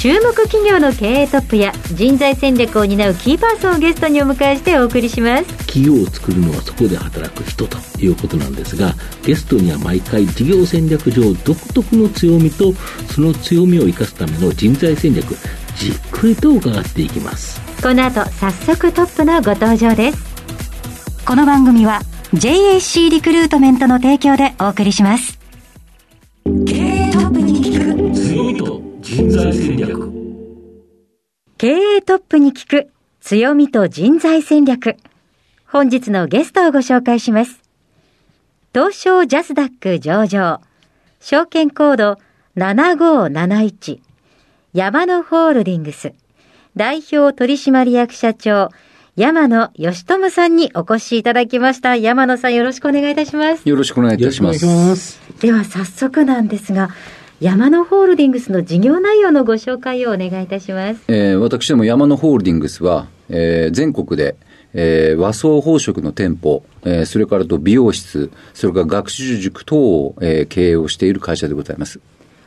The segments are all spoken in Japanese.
注目企業の経営トップや人材戦略を担うキーパーソンをゲストにお迎えしてお送りします。企業を作るのはそこで働く人ということなんですがゲストには毎回事業戦略上独特の強みとその強みを生かすための人材戦略じっくりと伺っていきます。この後早速トップのご登場です。この番組は JAC リクルートメントの提供でお送りします。経人材戦略経営トップに聞く強みと人材戦略本日のゲストをご紹介します東証ジャスダック上場証券コード7571山野ホールディングス代表取締役社長山野義智さんにお越しいただきました。山野さんよろしくお願いいたします。よろしくお願いいたします。ますでは早速なんですが、山野ホールディングスの事業内容のご紹介をお願いいたします。えー、私ども山野ホールディングスは、えー、全国で、えー、和装宝飾の店舗、えー、それからと美容室、それから学習塾等を、えー、経営をしている会社でございます。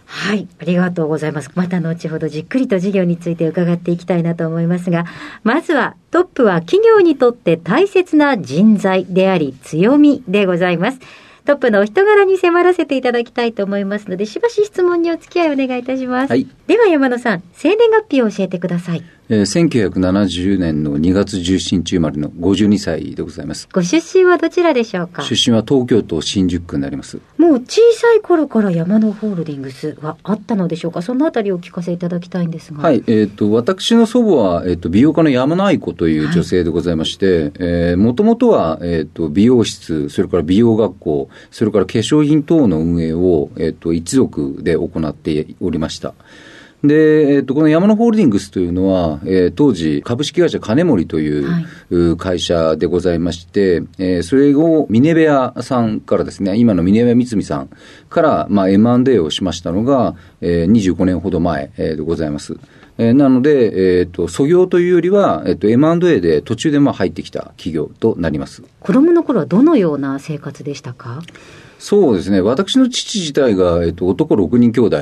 はい、ありがとうございます。また後ほどじっくりと事業について伺っていきたいなと思いますが、まずはトップは企業にとって大切な人材であり強みでございます。トップのお人柄に迫らせていただきたいと思いますので、しばし質問にお付き合いお願いいたします。はいでは山野さん、生年月日を教えてください。えー、1970年の2月17日生まれの52歳でございます。ご出身はどちらでしょうか？出身は東京都新宿区になります。もう小さい頃から山野ホールディングスはあったのでしょうか？そのあたりをお聞かせいただきたいんですが。はい、えっ、と、私の祖母は、えっ、と、美容家の山野愛子という女性でございまして、えーもともとは、えっ、と、美容室、それから美容学校、それから化粧品等の運営を、えっ、と、一族で行っておりました。で、えっと、この山野ホールディングスというのは、えー当時、株式会社金森という、会社でございまして、えーそれをミネベアさんからですね、今のミネベア三菱さんから、まあ、M&A をしましたのが、えー25年ほど前、えーでございます。えーなので、えっ、と、創業というよりは、えっ、と、M&A で途中でまあ入ってきた企業となります。子供の頃はどのような生活でしたか？そうですね。私の父自体が、えっと、男6人兄弟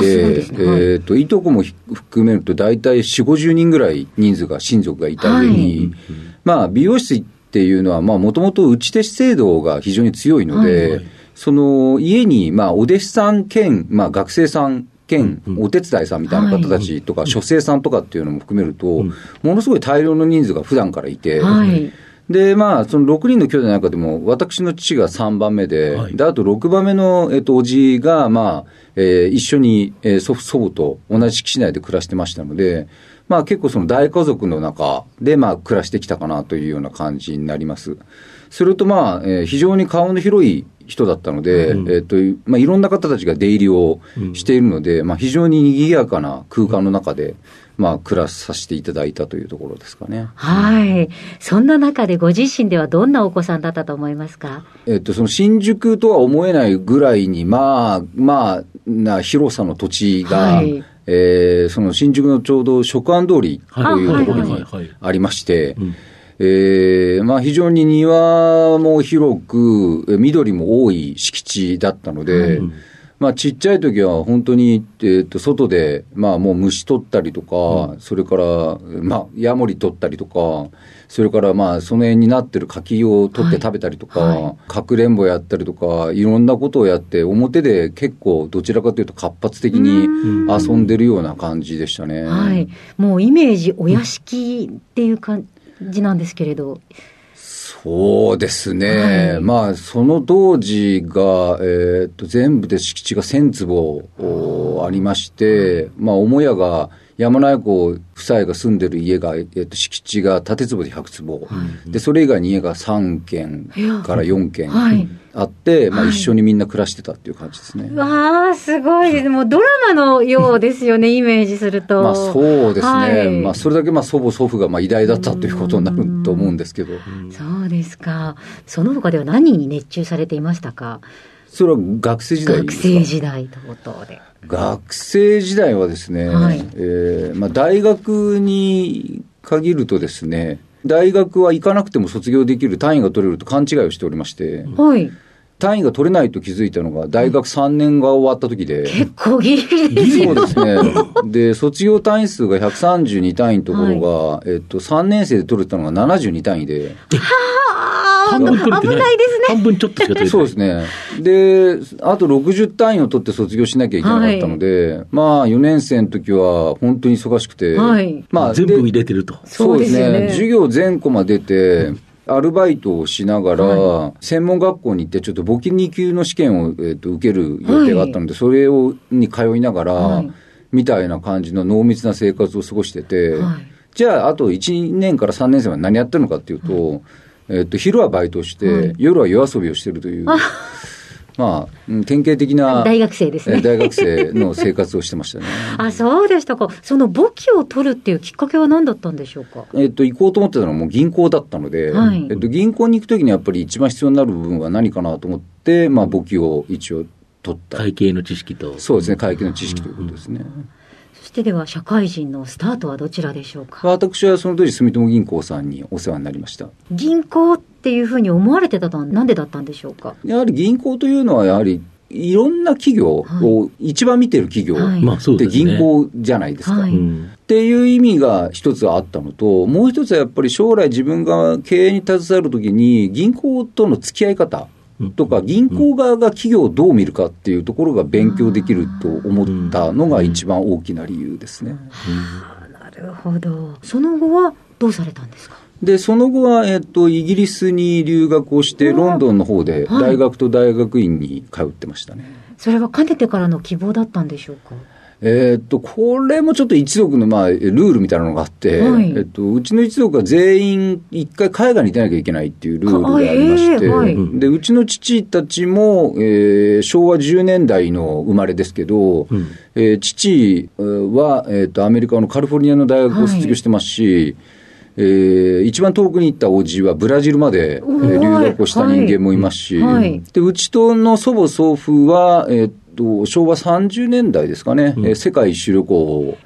で、ですね。はい。えっと、いとこもひ含めると大体4、50人ぐらい人数が、親族がいた上に、まあ、美容室っていうのは、まあ、もともと内弟子制度が非常に強いので、その、家に、まあ、お弟子さん兼、まあ、学生さん兼、お手伝いさんみたいな方たちとか、書生さんとかっていうのも含めると、ものすごい大量の人数が普段からいて、はい。で、まあ、その6人の兄弟の中でも、私の父が3番目で、はい。で、あと6番目の、えっと、おじが、まあ、えー一緒に、えー祖父、祖母と同じ敷地内で暮らしてましたので、まあ、結構その大家族の中で、まあ、暮らしてきたかなというような感じになります。それと、まあ、えー非常に顔の広い人だったので、えっと、まあ、いろんな方たちが出入りをしているので、まあ、非常に賑やかな空間の中で、まあ、暮らさせていただいたというところですかね。はい。そんな中でご自身ではどんなお子さんだったと思いますか？えっと、その新宿とは思えないぐらいに、まあ、まあ、な広さの土地が、はい。えーその新宿のちょうど食安通りというところにはいはいありましてん、えーまあ非常に庭も広く、え緑も多い敷地だったので、まあちっちゃい時は本当に、えっと外で、まあもう虫取ったりとか、それから、まあヤモリ取ったりとか、それからまあその辺になってる柿を取って食べたりとか、はい。かくれんぼやったりとか、いろんなことをやって、表で結構どちらかというと活発的に遊んでるような感じでしたね。はい。もうイメージお屋敷っていう感じなんですけれど。そうですね、はい。まあ、その当時が、えーっと全部で敷地が1000坪おありまして、まあ、母屋が山内湖夫妻が住んでる家が、えーっと敷地が建坪で100坪、でそれ以外に家が3軒から4軒、はい。あって、まあ、一緒にみんな暮らしてたっていう感じですね。わあ、すごいです。もうドラマのようですよね、イメージすると。まあそうですね、はいまあ、それだけまあ祖母、祖父がまあ偉大だったということになると思うんですけど、そうですか。その他では何に熱中されていましたか？それは学生時代学ですか？生時代と等で。学生時代はですね、はいえーまあ、大学に限るとですね、大学は行かなくても卒業できる単位が取れると勘違いをしておりまして、はい。単位が取れないと気づいたのが大学3年が終わった時で、結構ギリギリですそうですね。で、卒業単位数が132単位のところが、えっと、3年生で取れたのが72単位で、半分取れてない。危ないですね半分ちょっとしか取れてない。そうですね。で、あと60単位を取って卒業しなきゃいけなかったので、まあ、4年生の時は本当に忙しくて、はいまあ、全部で入れてると。そうですねね。授業全コマ出て、アルバイトをしながら、専門学校に行って、ちょっと簿記2級の試験を、えっと受ける予定があったので、それをに通いながら、はいみたいな感じの濃密な生活を過ごしてて、はいじゃあ、あと1年から3年生は何やってるのかっていうと、えっと、昼はバイトして、はい夜は夜遊びをしてるという、まあ、うん典型的な大学生ですね。え大学生の生活をしてましたね。あ、そうでしたか。その簿記を取るっていうきっかけは何だったんでしょうか？えっと、行こうと思ってたのはもう銀行だったので、はいえっと、銀行に行くときにやっぱり一番必要になる部分は何かなと思って、まあ、簿記を一応取った。会計の知識と。そうですね、会計の知識ということですね。そしてでは、社会人のスタートはどちらでしょうか？私はその当時、住友銀行さんにお世話になりました。銀行っていうふうに思われてたのは何でだったんでしょうか？やはり銀行というのは、やはりいろんな企業を一番見てる企業はいまあそうって。銀行じゃないですか。はいうん。っていう意味が一つあったのと、もう一つはやっぱり将来自分が経営に携わるときに、銀行との付き合い方とか、銀行側が企業をどう見るかっていうところが勉強できると思ったのが一番大きな理由ですね。なるほど。その後はどうされたんですか？で、その後は、えっと、イギリスに留学をして、ロンドンの方ではい大学と大学院に通ってましたね。それはかねてからの希望だったんでしょうか？えーっと、これもちょっと一族の、まあ、ルールみたいなのがあって、はい。えっと、うちの一族は全員一回海外に出なきゃいけないっていうルールがありまして、えはい。で、うちの父たちも、えー昭和10年代の生まれですけど、うん。えー父えーは、えーっと、アメリカのカリフォルニアの大学を卒業してますし、えー一番遠くに行ったおじはブラジルまで、留学をした人間もいますし、はい。はい。でうちとの祖母祖父は、えーっと昭和30年代ですかね、えー世界一周旅行を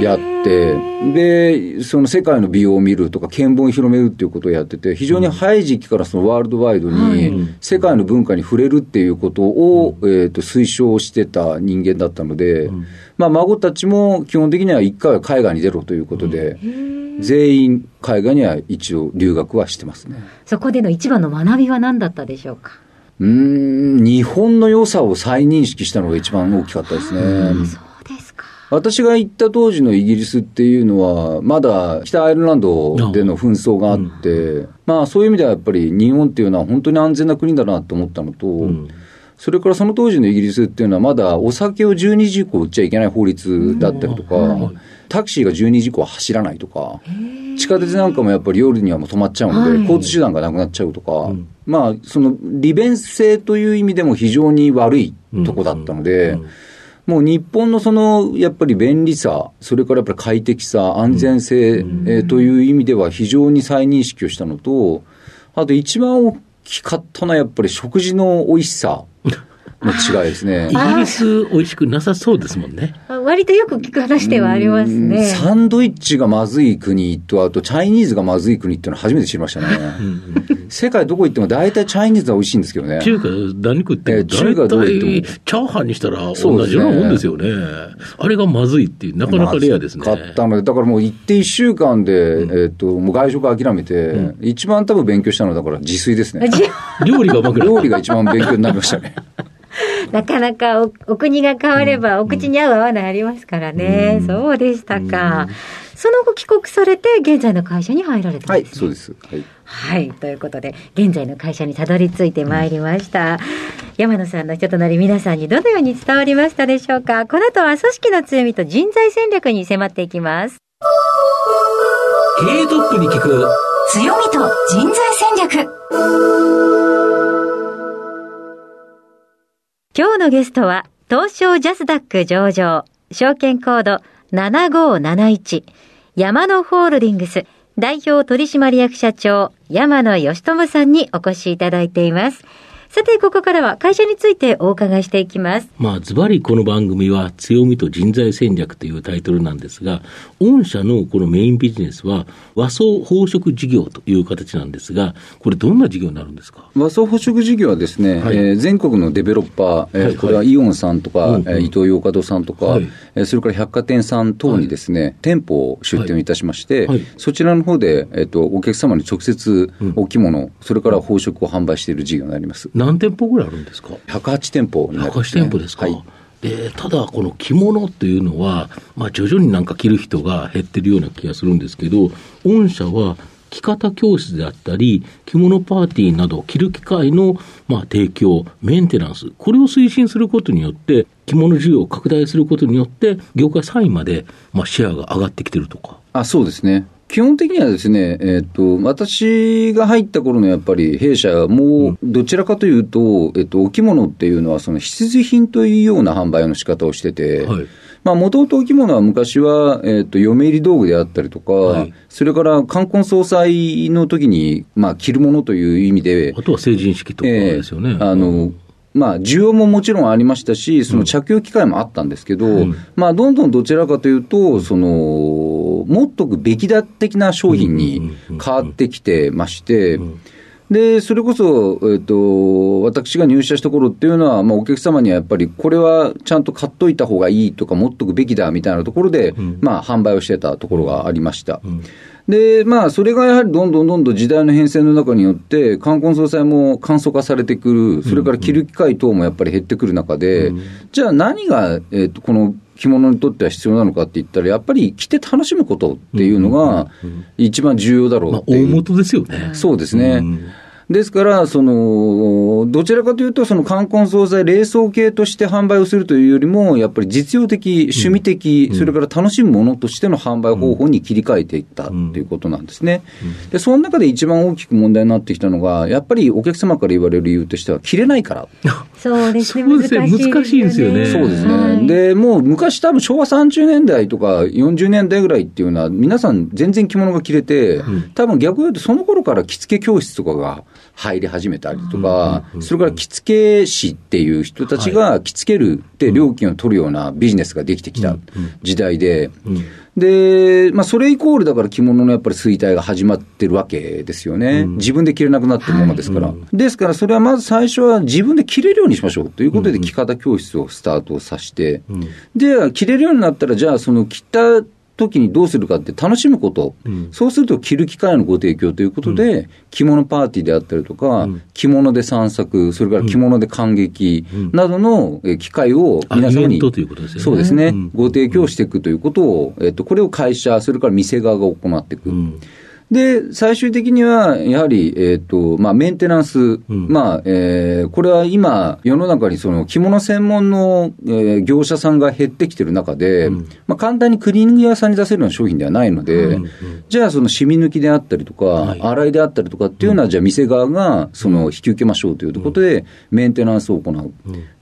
やって、で、その世界の美容を見るとか、見聞を広めるっていうことをやってて、非常に早い時期からそのワールドワイドはい。に世界の文化に触れるっていうことを、えーと推奨してた人間だったので、まあ、孫たちも基本的には一回は海外に出ろということで、全員海外には一応留学はしてますね。そこでの一番の学びは何だったでしょうか？うーん、日本の良さを再認識したのが一番大きかったですね。そうですか。私が行った当時のイギリスっていうのは、まだ北アイルランドでの紛争があって、まあそういう意味ではやっぱり日本っていうのは本当に安全な国だなと思ったのと、うん。それからその当時のイギリスっていうのはまだお酒を12時以降売っちゃいけない法律だったりとか、タクシーが12時以降は走らないとか、地下鉄なんかもやっぱり夜にはもう止まっちゃうので、はい。交通手段がなくなっちゃうとか、まあその利便性という意味でも非常に悪いとこだったので、もう日本のそのやっぱり便利さ、それからやっぱり快適さ、安全性、えーという意味では非常に再認識をしたのと、あと一番大きかったのはやっぱり食事の美味しさの違いですねイ。ギリス美味しくなさそうですもんね。割とよく聞く話ではありますうんね。サンドイッチがまずい国と、あとチャイニーズがまずい国っていうのは初めて知りましたね。世界どこ行っても大体チャイニーズは美味しいんですけどね。中華何食ってもえー中華大どう言っても体チャーハンにしたら同じようなもんですよね。あれがまずいっていう、なかなかレアですね。まずかったので、だからもう行って1週間で、えっと、もう外食諦めて、一番多分勉強したのはだから自炊ですね。じ料理がうまくなる。料理が一番勉強になりましたね。なかなかおお国が変わればお口に合う合わないありますからね。そうでしたか。その後帰国されて現在の会社に入られたはい、んですね。そうです。はい。はい。ということで、現在の会社にたどり着いてまいりました。山野さんの人となり皆さんにどのように伝わりましたでしょうかこの後は組織の強みと人材戦略に迫っていきます。経営トップに聞く強みと人材戦略今日のゲストは、東証ジャスダック上場、証券コード7571、山野ホールディングス、代表取締役社長、山野義智さんにお越しいただいています。さて、ここからは会社についてお伺いしていきます。まあ、ズバリこの番組は強みと人材戦略というタイトルなんですが、御社のこのメインビジネスは和装宝飾事業という形なんですが、これどんな事業になるんですか？和装宝飾事業はですね、はい、えー、全国のデベロッパー、えー、はい、これはイオンさんとか、うん伊東洋華堂さんとか、はい、えー、それから百貨店さん等にですね、はい、店舗を出店いたしまして、はい、そちらの方で、えっ、ー、と、お客様に直接お着物、うん、それから宝飾を販売している事業になります。何店舗ぐらいあるんですか ?108 店舗ね。108店舗ですか？はいでただ、この着物っていうのは、まあ、徐々になんか着る人が減ってるような気がするんですけど、御社は着方教室であったり、着物パーティーなど、着る機会の、まあ、提供、メンテナンス、これを推進することによって、着物需要を拡大することによって、業界3位まで、まあ、シェアが上がってきてるとか。あそうですね。基本的にはですね、えっ、と、私が入った頃のやっぱり弊社はもう、どちらかというと、えっ、と、お着物っていうのは、その必需品というような販売の仕方をしてて、はい。もともとお着物は昔は、えーと、嫁入り道具であったりとか、はい、それから冠婚葬祭の時にまあ、着るものという意味で、あとは成人式とかですよね。えー、あのまあ、需要ももちろんありましたし、その着用機会もあったんですけど、うん、まあ、どんどんどちらかというと、その、持っとくべきだ的な商品に変わってきてまして、で、それこそ、えっ、ー、と、私が入社した頃っていうのは、まあ、お客様にはやっぱり、これはちゃんと買っといた方がいいとか、持っとくべきだみたいなところで、うん、まあ、販売をしてたところがありました。うん。で、まあ、それがやはりどんどんどんどん時代の変遷の中によって、冠婚葬祭も簡素化されてくる、それから着る機会等もやっぱり減ってくる中で、うん、じゃあ何が、えーと、この着物にとっては必要なのかって言ったら、やっぱり着て楽しむことっていうのが、一番重要だろうっていう、まあ、大元ですよね。そうですね。うんですから、その、どちらかというと、その冠婚葬祭、冷蔵系として販売をするというよりも、やっぱり実用的、趣味的、うん、それから楽しむものとしての販売方法に切り替えていったということなんですね。で、その中で一番大きく問題になってきたのが、やっぱりお客様から言われる理由としては、着れないから。そうですね、難しい、難しいですよね。そうですね。はい、で、もう昔多分昭和30年代とか40年代ぐらいっていうのは、皆さん全然着物が着れて、多分逆に言うとその頃から着付け教室とかが入り始めたりとか、それから着付け師っていう人たちが着付けるって料金を取るようなビジネスができてきた時代で、で、まあ、それイコールだから着物のやっぱり衰退が始まってるわけですよね。自分で着れなくなってるものですから。ですから、それはまず最初は自分で着れるようにしましょうということで、着方教室をスタートさせて、で、着れるようになったら、じゃあ、その着た時にどうするかって楽しむこと、うん、そうすると着る機会のご提供ということで、うん、着物パーティーであったりとか、うん、着物で散策、それから着物で感激などの機会を皆様に、そうですね、ご提供していくということを、えっと、これを会社、それから店側が行っていく。で、最終的には、やはり、えっ、ー、と、まあ、メンテナンス、うん、まあ、えー、これは今、世の中にその着物専門の、えー、業者さんが減ってきてる中で、うん、まあ、簡単にクリーニング屋さんに出せるような商品ではないので、うんうん、じゃあ、その染み抜きであったりとか、はい、洗いであったりとかっていうのは、じゃあ、店側が、その、引き受けましょうということで、メンテナンスを行う。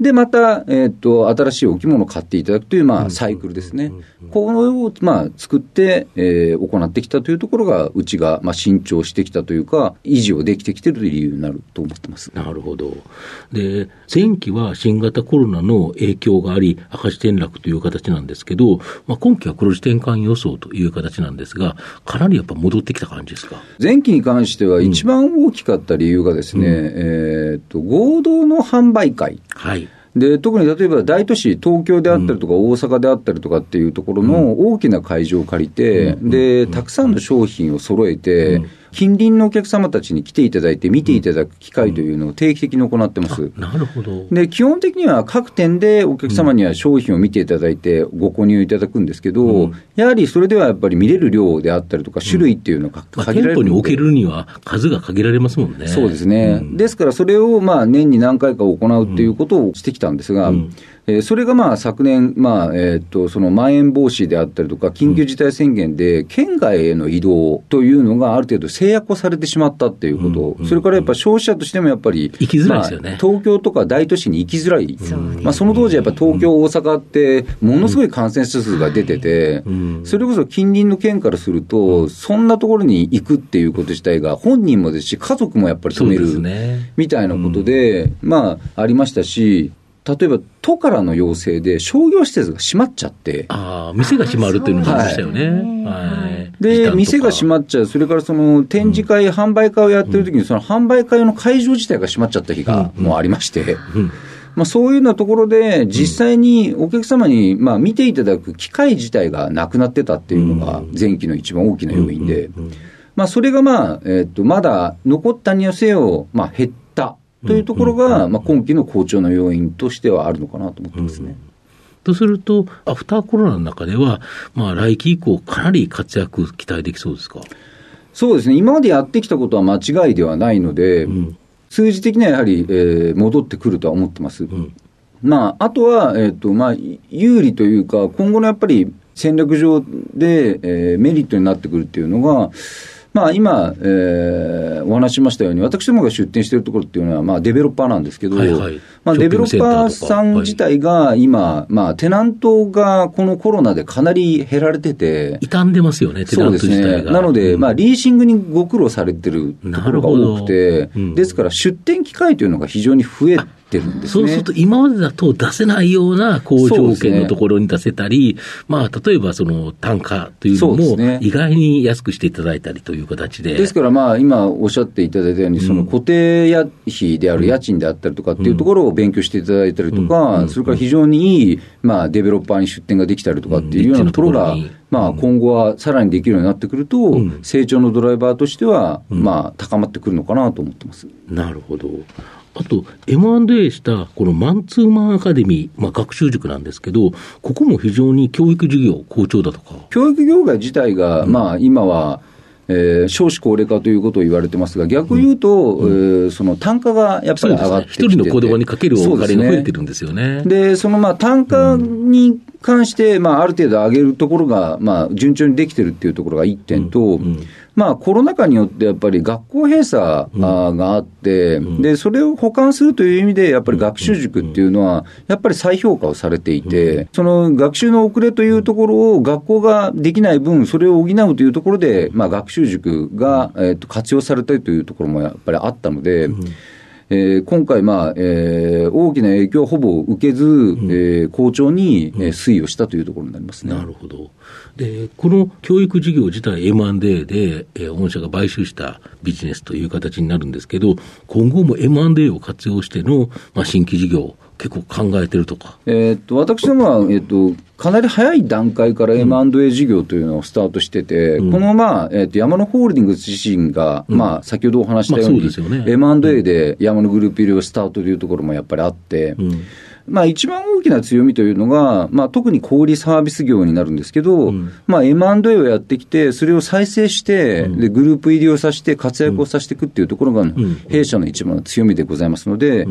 で、また、えっ、と、新しいお着物を買っていただくという、まあ、サイクルですね。これを、まあ、作って、えー、行ってきたというところが、うちが、まあ、伸長してきたというか、維持をできてきてるという理由になると思ってます。なるほど。で、前期は新型コロナの影響があり、赤字転落という形なんですけど、まあ、今期は黒字転換予想という形なんですが、かなりやっぱ戻ってきた感じですか？前期に関しては、一番大きかった理由がですね、うん、えっと、合同の販売会。はいで特に例えば大都市、東京であったりとか、大阪であったりとかっていうところの大きな会場を借りて、でたくさんの商品を揃えて、近隣のお客様たちに来ていただいて、見ていただく機会というのを定期的に行ってます。なるほど。で基本的には各店でお客様には商品を見ていただいて、ご購入いただくんですけど、うん、やはりそれではやっぱり見れる量であったりとか、種類っていうのが限られる、うんまあ、店舗に置けるには数が限られますもんね。そうですね、うん、ですからそれをまあ年に何回か行うっていうことをしてきたんですが、えー、それがまあ昨年、まあえー、とそのまん延防止であったりとか、緊急事態宣言で県外への移動というのがある程度制約をされてしまったっていうこと、うんそれからやっぱ消費者としてもやっぱり、行きづらいですよね。まあ東京とか大都市に行きづらい、まあ、その当時、やっぱ東京、大阪って、ものすごい感染者数が出てて、うん。それこそ近隣の県からすると、そんなところに行くっていうこと自体が、本人もですし、家族もやっぱり止めそうでするね。みたいなことで、まあ、ありましたし、例えば都からの要請で商業施設が閉まっちゃって、ああ、店が閉まるっていうのもありましたよね。はい。で、店が閉まっっちゃう、それからその展示会、販売会をやってる時に、その販売会の会場自体が閉まっちゃった日がもうありまして、うん。まあ、そういうようなところで、実際にお客様にまあ見ていただく機会自体がなくなってたっていうのが、前期の一番大きな要因で、まあ、それがまあ、えっとまだ残ったにはせよ、まあ、減ったというところが、まあ、今期の好調の要因としてはあるのかなと思ってますね。とすると、アフターコロナの中では、まあ、来期以降、かなり活躍期待できそうですか？そうですね、今までやってきたことは間違いではないので、ん。数字的にはやはり、えー戻ってくるとは思ってます。ん。まあ、あとは、えっとまあ、有利というか、今後のやっぱり戦略上で、えーメリットになってくるっていうのが、まあ、今、えーお話ししましたように、私どもが出店しているところっていうのは、まあ、デベロッパーなんですけど、はいはい。まあ、デベロッパーさん自体が今、まあ、テナントがこのコロナでかなり減られてて、傷んでますよね、テナントそうですね。自体が。なので、うん。まあ、リーシングにご苦労されてるところが多くて、うん。ですから出店機会というのが非常に増えてるんですね。そうすると、今までだと出せないような好条件のところに出せたり、まあ、例えばその単価というのも意外に安くしていただいたりという形で。ですから、まあ、今おっしゃっていただいたように、その固定家費である家賃であったりとかっていうところを勉強していただいたりとか、それから非常にいい、まあ、デベロッパーに出店ができたりとかっていうようなところがまあ、今後はさらにできるようになってくると、成長のドライバーとしては、まあ、高まってくるのかなと思ってます。なるほど。あと、M&A したこのマンツーマンアカデミー、まあ、学習塾なんですけど、ここも非常に教育事業好調だとか。教育業界自体が、まあ、今は、えー少子高齢化ということを言われてますが、逆を言うと、えーその単価がやっぱり上がって。きて。一人の子供にかけるお金が増えてるんですよね。で、そのまあ単価に関して、まあ、ある程度上げるところが、まあ、順調にできてるっていうところが1点と、まあ、コロナ禍によってやっぱり学校閉鎖があって、で、それを補完するという意味で、やっぱり学習塾っていうのは、やっぱり再評価をされていて、その学習の遅れというところを学校ができない分、それを補うというところで、まあ、学習塾が、えっと活用されたりというところもやっぱりあったので、えー今回、まあえー大きな影響はほぼ受けず、えー好調に、えー推移をしたというところになりますね。なるほど。で、この教育事業自体 M&A で、えー御社が買収したビジネスという形になるんですけど、今後も M&A を活用しての、まあ、新規事業、結構考えてるとか。えーっと私どもは、えーっとかなり早い段階から M&A 事業というのをスタートしてて、この、まあえーっと山野ホールディングス自身が、まあ、先ほどお話したように、まあそうね。M&A で山野グループ入りをスタートというところもやっぱりあって、うんまあ、一番大きな強みというのが、まあ、特に小売サービス業になるんですけど、まあ、M&A をやってきて、それを再生して、で、グループ入りをさせて、活躍をさせていくっていうところが、弊社の一番の強みでございますので、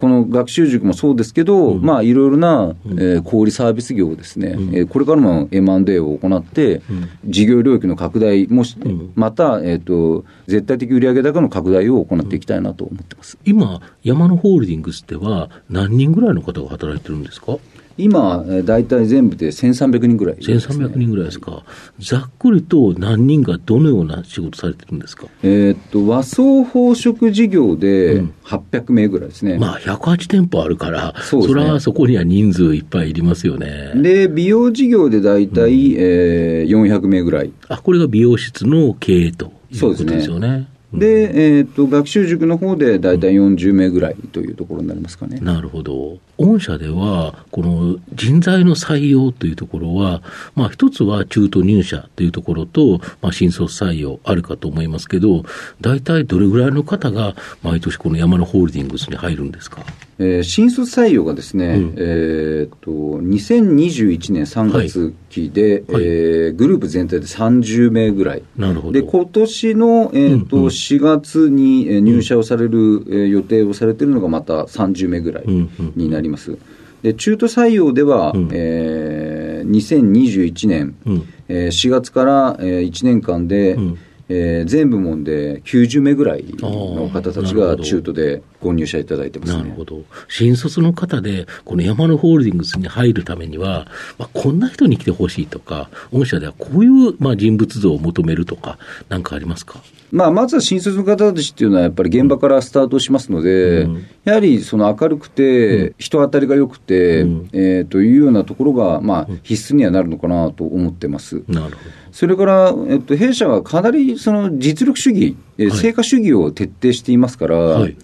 この学習塾もそうですけど、まあ、いろいろな、えー小売サービス業をですね、えーこれからも M&A を行って、事業領域の拡大もし、また、えっ、と、絶対的売上高の拡大を行っていきたいなと思ってます。今、山野ホールディングスでは何人ぐらいの方が働いてるんですか？今、えー大体全部で1300人ぐらいですね、1300人ぐらいですか。ざっくりと何人がどのような仕事されてるんですか？えーっと、和装宝飾事業で800名ぐらいですね。まあ、108店舗あるから、そねれはそこには人数いっぱいいりますよね。で、美容事業で大体、えー400名ぐらい。あ、これが美容室の経営ということですよね。で、えーっと、学習塾の方で大体40名ぐらいというところになりますかね。なるほど。御社では、この人材の採用というところは、まあ一つは中途入社というところと、まあ新卒採用あるかと思いますけど、大体どれぐらいの方が毎年この山野ホールディングスに入るんですか？えー新卒採用がですね、えーっと、2021年3月期で、はい。えーグループ全体で30名ぐらい。なるほど。で、今年の、えーとうんうん。4月にえー入社をされる、えー予定をされているのがまた30名ぐらいうんうん。になります。で、中途採用では、うん。えー2021年、うん。えー4月から、え1年間で、うん。えー、全部門で90名ぐらいの方たちが中途でご入社いただいてます、ね、なるほど。新卒の方で、この山野ホールディングスに入るためには、まあ、こんな人に来てほしいとか、御社ではこういう、まあ、人物像を求めるとか、なんかありますか？まあ、まずは新卒の方たちっていうのは、やっぱり現場からスタートしますので、うん、やはりその明るくて、人当たりが良くて、うん、えー、というようなところが、まあ、必須にはなるのかなと思ってます。なるほど。それから、えっと、弊社はかなりその実力主義、成果主義を徹底していますから、はい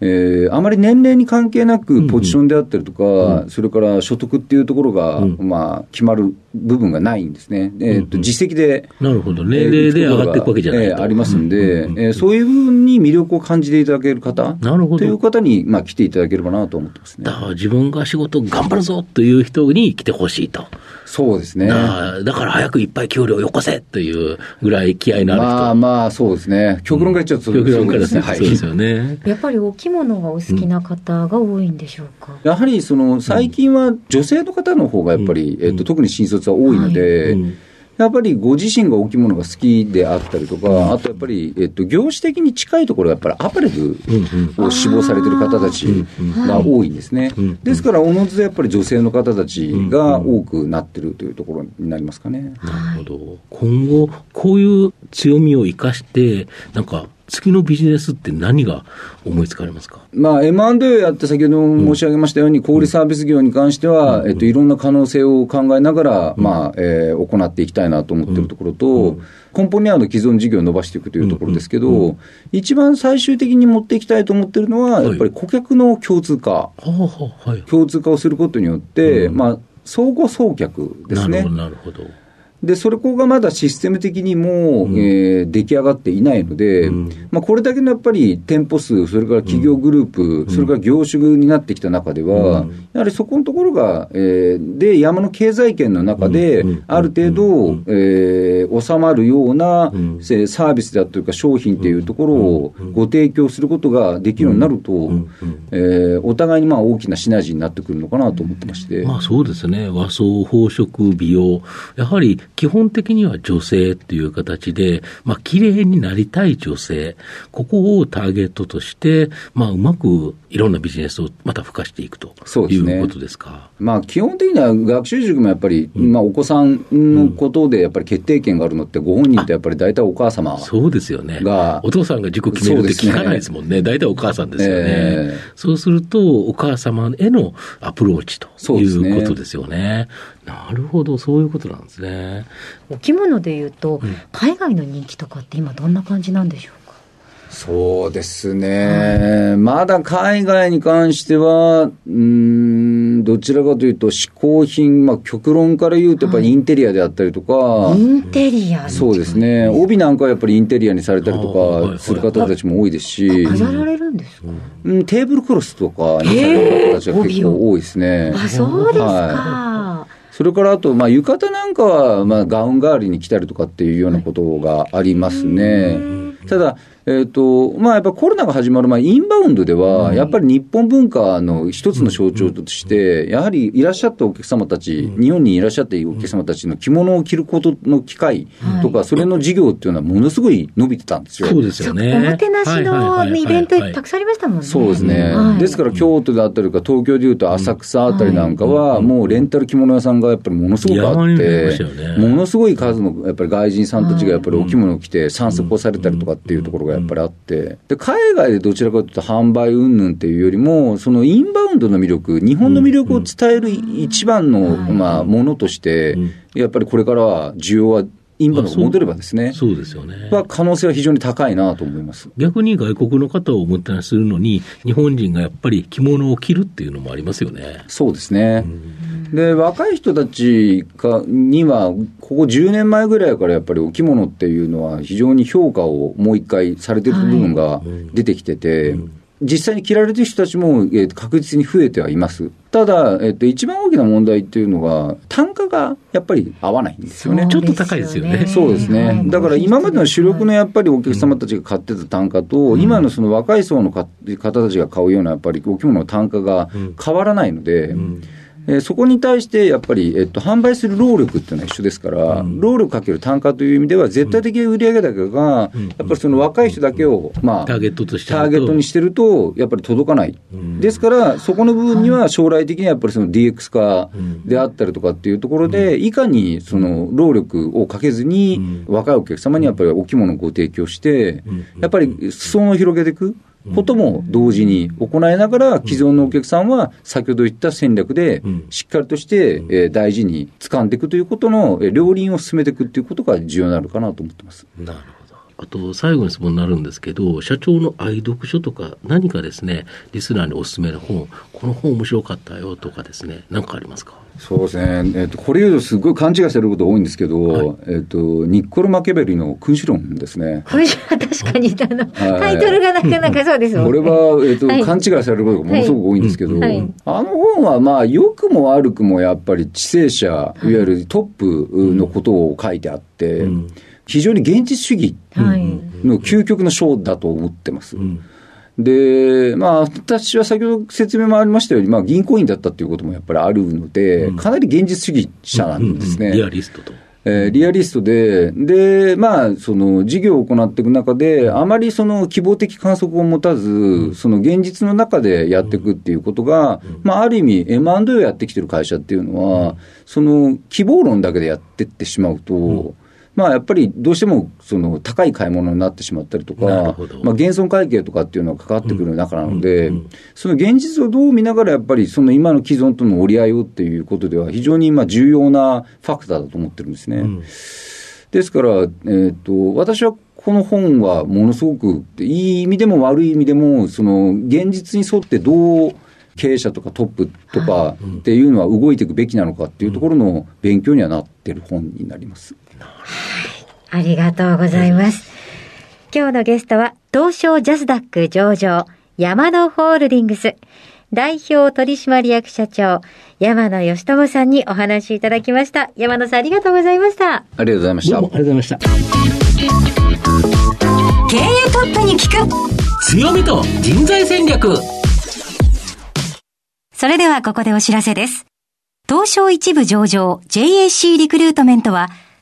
えー、あまり年齢に関係なく、ポジションであったりとか、うん。うん、それから所得っていうところが、うん、まあ、決まる部分がないんですね、えーと、実績で、なるほど、年齢で上がっていくわけじゃない、えー、ありますんで、うんうん、えー、そういう部分に魅力を感じていただける方なるほど。という方に、まあ、来ていただければなと思ってますね。だから自分が仕事頑張るぞという人に来てほしいと。そうですね。だ。だから早くいっぱい給料よこせというぐらい気合いのある人。まあまあ、そうですね、極論から言っちゃうと、極論からそうですよね。やっぱりお着物がお好きな方が多いんでしょうか？やはりその最近は女性の方の方がやっぱり、えっと、特に新卒は多いので、はいやっぱりご自身が大きいものが好きであったりとか、うん、あとやっぱり、えっと、業種的に近いところはやっぱりアパレルを志望されてる方たちが多いんですね。ですから、おのずとやっぱり女性の方たちが多くなってるというところになりますかね。なるほど。今後、こういう強みを生かして、なんか、次のビジネスって何が思いつかれますか、まあ、M&A をやって先ほど申し上げましたように、小売サービス業に関しては、えっと、いろんな可能性を考えながら、まあえー、行っていきたいなと思っているところと、根本にある既存事業を伸ばしていくというところですけど、一番最終的に持っていきたいと思ってるのは、やっぱり顧客の共通化、共通化をすることによって、まあ、相互送客ですね。なるほどで、それこがまだシステム的にも、うん、えー、出来上がっていないので、うん、まあ、これだけのやっぱり店舗数、それから企業グループ、うん、それから業種になってきた中では、やはりそこのところが、えー、で、山の経済圏の中で、ある程度、えー、収まるような、サービスだというか商品っていうところをご提供することができるようになると、えー、お互いにまあ大きなシナジーになってくるのかなと思ってまして。まあそうですね。和装、宝飾、美容。やはり基本的には女性っていう形で、まあ、綺麗になりたい女性、ここをターゲットとして、まあ、うまくいろんなビジネスをまた付加していくということですか？まあ、基本的には学習塾もやっぱり、うん、まあ、お子さんのことでやっぱり決定権があるのって、ご本人ってやっぱり大体お母様そうですよね。お父さんが塾決めるって聞かないですもんね。大体、お母さんですよね、えー、そうすると、お母様へのアプローチということですよね。なるほど、そういうことなんですね。お着物でいうと、うん、海外の人気とかって今どんな感じなんでしょうか？そうですね、うん、まだ海外に関しては、うん、どちらかというと、嗜好品、まあ、極論から言うと、やっぱりインテリアであったりとか、はい、インテリアそうですね、帯なんかはやっぱりインテリアにされたりとかする方たちも多いですし、飾られるんですか、うん、テーブルクロスとかにされる方たちが結構多いですね。あそうですか、はいそれからあと、まあ、浴衣なんかは、まあ、ガウン代わりに着たりとかっていうようなことがありますね。ただ、えーとまあ、やっぱコロナが始まる前、インバウンドでは、やっぱり日本文化の一つの象徴として、やはりいらっしゃったお客様たち、日本にいらっしゃったお客様たちの着物を着ることの機会とか、それの事業っていうのは、ものすごい伸びてたんですよ。そうですよね。おもてなしのイベント、たくさんありましたもんね。そうですね。ですから、京都であったりとか、東京でいうと浅草あたりなんかは、もうレンタル着物屋さんがやっぱりものすごくあって、ものすごい数のやっぱり外人さんたちがやっぱりお着物を着て、散策をされたりとかっていうところがやっぱりあって、で海外でどちらかというと販売云々っていうよりも、そのインバウンドの魅力、日本の魅力を伝える一番の、まあ、ものとして、やっぱりこれからは需要はインバウンドが戻ればですね、そうですよね。は可能性は非常に高いなと思います逆に外国の方をおもてなしするのに、日本人がやっぱり着物を着るっていうのもありますよね。そうですね。で若い人たちかには、ここ10年前ぐらいからやっぱりお着物っていうのは、非常に評価をもう一回されてる部分が出てきてて、はいうん実際に着られてる人たちも、えー、確実に増えてはいます。ただ、えっと、一番大きな問題っていうのが、単価がやっぱり合わないんですよね。ちょっと高いですよね。そうですね。だから今までの主力のやっぱりお客様たちが買ってた単価と、うん、今のその若い層の方たちが買うようなやっぱりお着物の単価が変わらないので、うんうんえー、そこに対してやっぱり、えっと、販売する労力っていうのは一緒ですから、うん、労力かける単価という意味では、絶対的売上高が、うん、やっぱりその若い人だけを、まあ、ターゲットとしてターゲットにしてると、やっぱり届かない、うん、ですから、そこの部分には将来的にはやっぱりその DX 化であったりとかっていうところで、いかにその労力をかけずに、若いお客様にやっぱりお着物をご提供して、やっぱり裾野を広げていく。ことも同時に行いながら、既存のお客さんは先ほど言った戦略で、しっかりとして大事に掴んでいくということの両輪を進めていくということが重要になるかなと思ってます。なるほどあと、最後の質問になるんですけど、社長の愛読書とか、何かですね、リスナーにお勧めの本、この本面白かったよとかですね、何かありますか？そうですね、えーと、これ言うとすごい勘違いされること多いんですけど、はい、えーと、ニッコル・マケベリの君主論ですね。君主は確かにあの、はい、タイトルがなかなかそうですもん、ね、これは、えーと、はい、勘違いされることがものすごく多いんですけど、あの本はまあ、良くも悪くもやっぱり知性者、いわゆるトップのことを書いてあって、うん非常に現実主義の究極の章だと思ってます。で、まあ、私は先ほど説明もありましたように、まあ、銀行員だったっていうこともやっぱりあるので、かなり現実主義者なんですね。リアリストと。えー、リアリストで、で、まあ、その事業を行っていく中で、あまりその希望的観測を持たず、その現実の中でやっていくっていうことが、まあ、ある意味、M&A をやってきてる会社っていうのは、その希望論だけでやっていってしまうと、まあ、やっぱりどうしてもその高い買い物になってしまったりとか、まあ、減損会計とかっていうのがかかってくる中なので、その現実をどう見ながら、やっぱりその今の既存との折り合いをっていうことでは、非常に今重要なファクターだと思ってるんですね。うん、ですから、えーと、私はこの本はものすごく、いい意味でも悪い意味でも、その現実に沿ってどう経営者とかトップとかっていうのは動いていくべきなのかっていうところの勉強にはなってる本になります。ありがとうございます。今日のゲストは、東証ジャスダック上場、山野ホールディングス、代表取締役社長、山野義智さんにお話いただきました。山野さんありがとうございました。ありがとうございました。ありがとうございました。経営トップに聞く強みと人材戦略それではここでお知らせです。東証一部上場 JAC リクルートメントは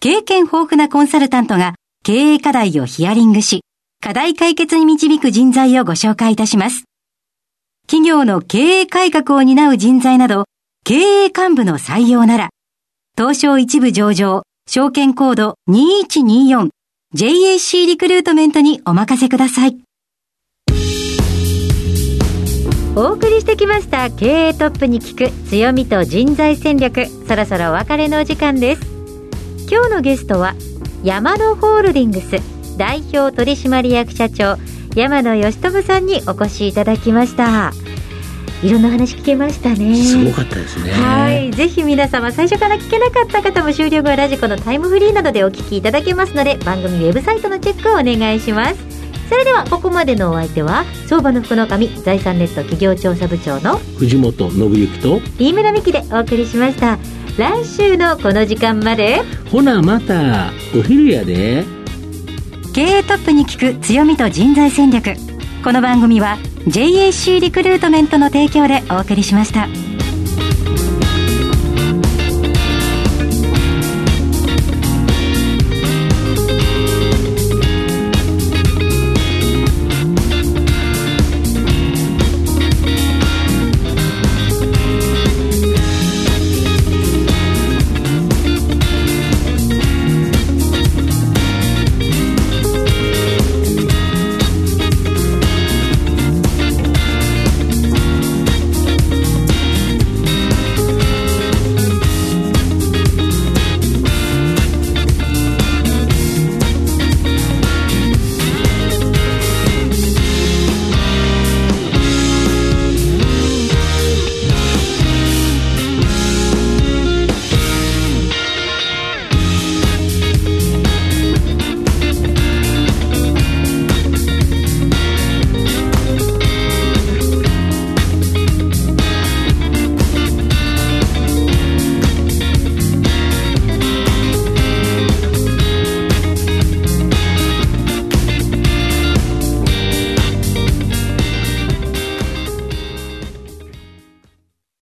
経験豊富なコンサルタントが経営課題をヒアリングし、課題解決に導く人材をご紹介いたします。企業の経営改革を担う人材など、経営幹部の採用なら、東証一部上場、証券コード 2124JAC リクルートメントにお任せください。お送りしてきました経営トップに聞く強みと人材戦略そろそろお別れのお時間です今日のゲストは山野ホールディングス代表取締役社長山野義智さんにお越しいただきました。いろんな話聞けましたね。すごかったですね。はい。ぜひ皆様最初から聞けなかった方も終了後はラジコのタイムフリーなどでお聞きいただけますので番組ウェブサイトのチェックをお願いします。それではここまでのお相手は相場の福の神財産ネット企業調査部長の藤本信之と飯村美希でお送りしました来週のこの時間まで。ほなまたお昼やで。経営トップに聞く強みと人材戦略。この番組は JAC リクルートメントの提供でお送りしました。